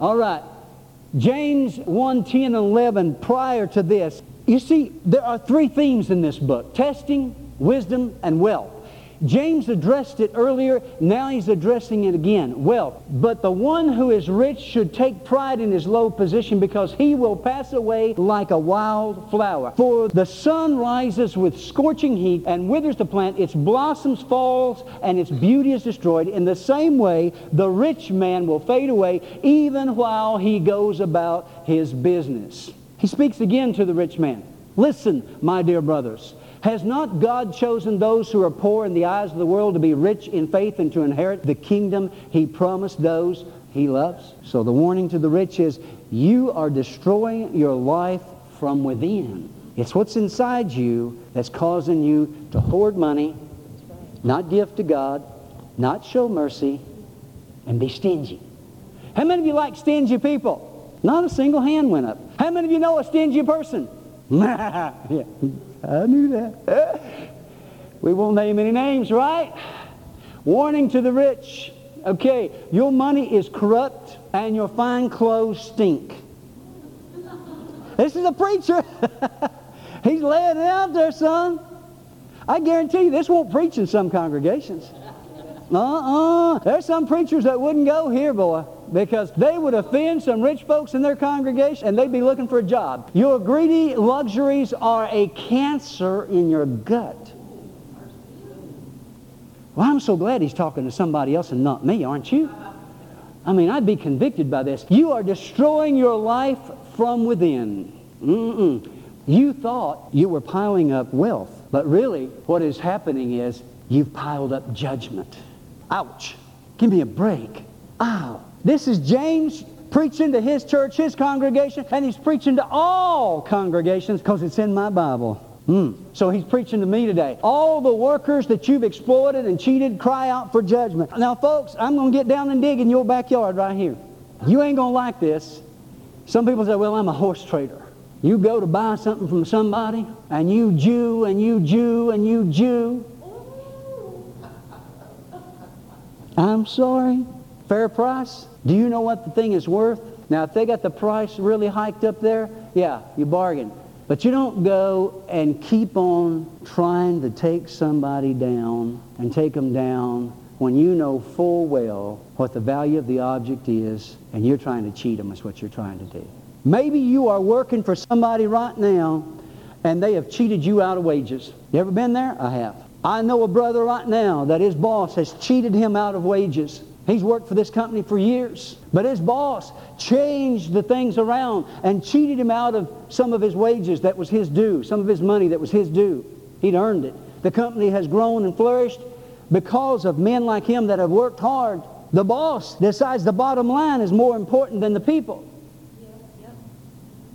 All right. James 1, 10, and 11, prior to this. You see, there are three themes in this book. Testing, wisdom, and wealth. James addressed it earlier, now he's addressing it again. Well, but the one who is rich should take pride in his low position because he will pass away like a wild flower. For the sun rises with scorching heat and withers the plant, its blossoms falls and its beauty is destroyed. In the same way, the rich man will fade away even while he goes about his business. He speaks again to the rich man. Listen, my dear brothers. Has not God chosen those who are poor in the eyes of the world to be rich in faith and to inherit the kingdom he promised those he loves? So the warning to the rich is, you are destroying your life from within. It's what's inside you that's causing you to hoard money, not give to God, not show mercy, and be stingy. How many of you like stingy people? Not a single hand went up. How many of you know a stingy person? Yeah. I knew that. We won't name any names, right? Warning to the rich. Okay, your money is corrupt and your fine clothes stink. This is a preacher. He's laying it out there, son. I guarantee you this won't preach in some congregations. Uh-uh. There's some preachers that wouldn't go here, boy, because they would offend some rich folks in their congregation and they'd be looking for a job. Your greedy luxuries are a cancer in your gut. Well, I'm so glad he's talking to somebody else and not me, aren't you? I mean, I'd be convicted by this. You are destroying your life from within. Mm-mm. You thought you were piling up wealth, but really what is happening is you've piled up judgment. Ouch. Give me a break. Ow. This is James preaching to his church, his congregation, and he's preaching to all congregations because it's in my Bible. Mm. So he's preaching to me today. All the workers that you've exploited and cheated, cry out for judgment. Now, folks, I'm going to get down and dig in your backyard right here. You ain't going to like this. Some people say, well, I'm a horse trader. You go to buy something from somebody, and you Jew, and you Jew, and you Jew. I'm sorry. Fair price? Do you know what the thing is worth? Now, if they got the price really hiked up there, yeah, you bargain. But you don't go and keep on trying to take somebody down and take them down when you know full well what the value of the object is and you're trying to cheat them is what you're trying to do. Maybe you are working for somebody right now and they have cheated you out of wages. You ever been there? I have. I know a brother right now that his boss has cheated him out of wages. He's worked for this company for years. But his boss changed the things around and cheated him out of some of his wages that was his due, some of his money that was his due. He'd earned it. The company has grown and flourished because of men like him that have worked hard. The boss decides the bottom line is more important than the people.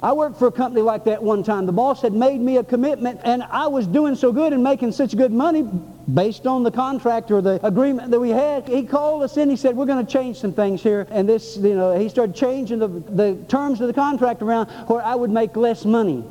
I worked for a company like that one time. The boss had made me a commitment, and I was doing so good and making such good money based on the contract or the agreement that we had. He called us in. He said, we're going to change some things here. And this, you know, he started changing the, the terms of the contract around where I would make less money.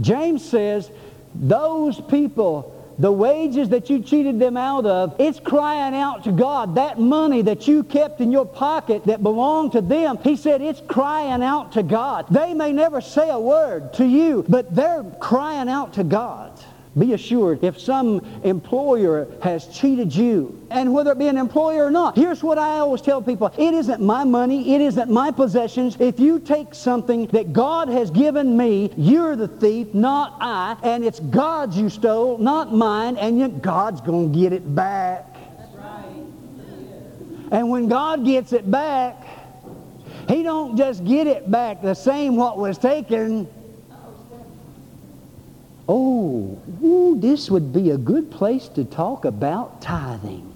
James says, those people the wages that you cheated them out of, it's crying out to God. That money that you kept in your pocket that belonged to them, he said it's crying out to God. They may never say a word to you, but they're crying out to God. Be assured, if some employer has cheated you, and whether it be an employer or not, here's what I always tell people. It isn't my money. It isn't my possessions. If you take something that God has given me, you're the thief, not I, and it's God's you stole, not mine, and yet God's going to get it back. And when God gets it back, he don't just get it back the same what was taken oh, ooh, this would be a good place to talk about tithing.